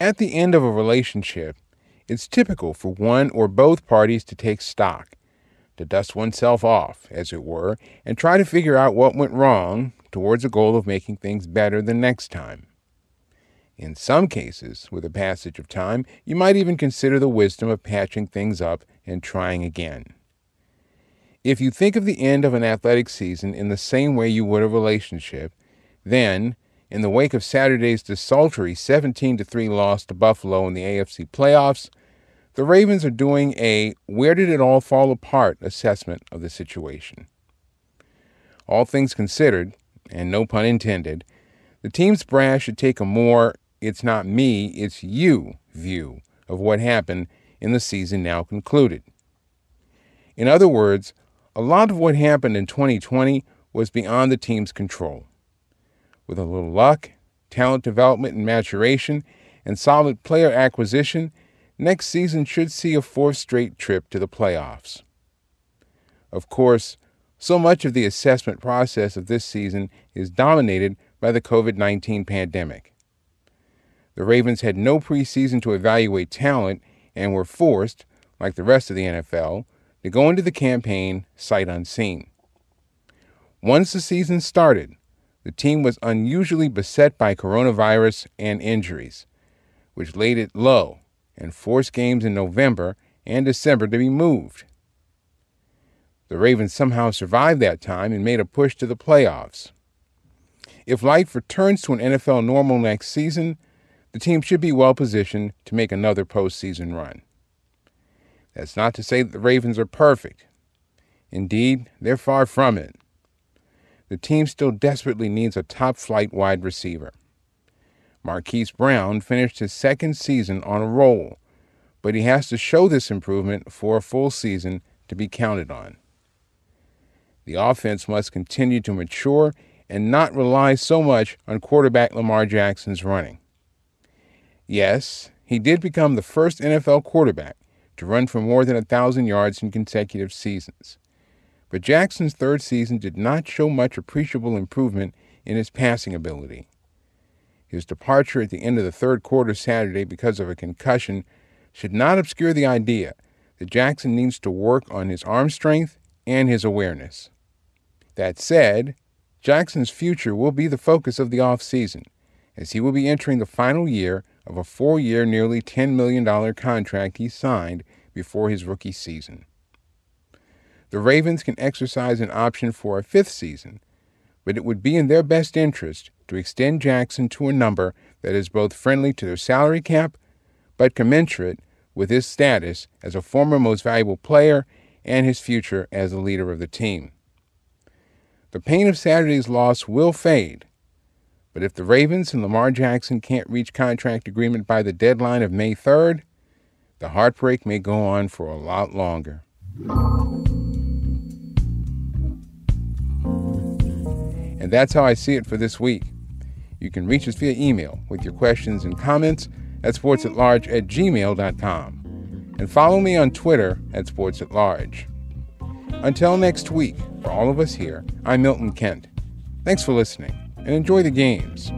At the end of a relationship, it's typical for one or both parties to take stock, to dust oneself off, as it were, and try to figure out what went wrong towards a goal of making things better the next time. In some cases, with the passage of time, you might even consider the wisdom of patching things up and trying again. If you think of the end of an athletic season in the same way you would a relationship, then, in the wake of Saturday's desultory 17 3 loss to Buffalo in the AFC playoffs, the Ravens are doing a where did it all fall apart assessment of the situation. All things considered, and no pun intended, the team's brass should take a more it's not me, it's you view of what happened in the season now concluded. In other words, a lot of what happened in 2020 was beyond the team's control. With a little luck, talent development and maturation, and solid player acquisition, next season should see a fourth straight trip to the playoffs. Of course, so much of the assessment process of this season is dominated by the COVID 19 pandemic. The Ravens had no preseason to evaluate talent and were forced, like the rest of the NFL, to go into the campaign sight unseen. Once the season started, the team was unusually beset by coronavirus and injuries, which laid it low and forced games in November and December to be moved. The Ravens somehow survived that time and made a push to the playoffs. If life returns to an NFL normal next season, the team should be well positioned to make another postseason run. That's not to say that the Ravens are perfect. Indeed, they're far from it. The team still desperately needs a top flight wide receiver. Marquise Brown finished his second season on a roll, but he has to show this improvement for a full season to be counted on. The offense must continue to mature and not rely so much on quarterback Lamar Jackson's running. Yes, he did become the first NFL quarterback to run for more than a 1,000 yards in consecutive seasons. But Jackson's third season did not show much appreciable improvement in his passing ability. His departure at the end of the third quarter Saturday because of a concussion should not obscure the idea that Jackson needs to work on his arm strength and his awareness. That said, Jackson's future will be the focus of the offseason, as he will be entering the final year of a four year, nearly $10 million contract he signed before his rookie season. The Ravens can exercise an option for a fifth season, but it would be in their best interest to extend Jackson to a number that is both friendly to their salary cap but commensurate with his status as a former most valuable player and his future as the leader of the team. The pain of Saturday's loss will fade but if the Ravens and Lamar Jackson can't reach contract agreement by the deadline of May 3rd, the heartbreak may go on for a lot longer. And that's how I see it for this week. You can reach us via email with your questions and comments at sportsatlarge at gmail.com. And follow me on Twitter at sportsatlarge. Until next week, for all of us here, I'm Milton Kent. Thanks for listening and enjoy the games.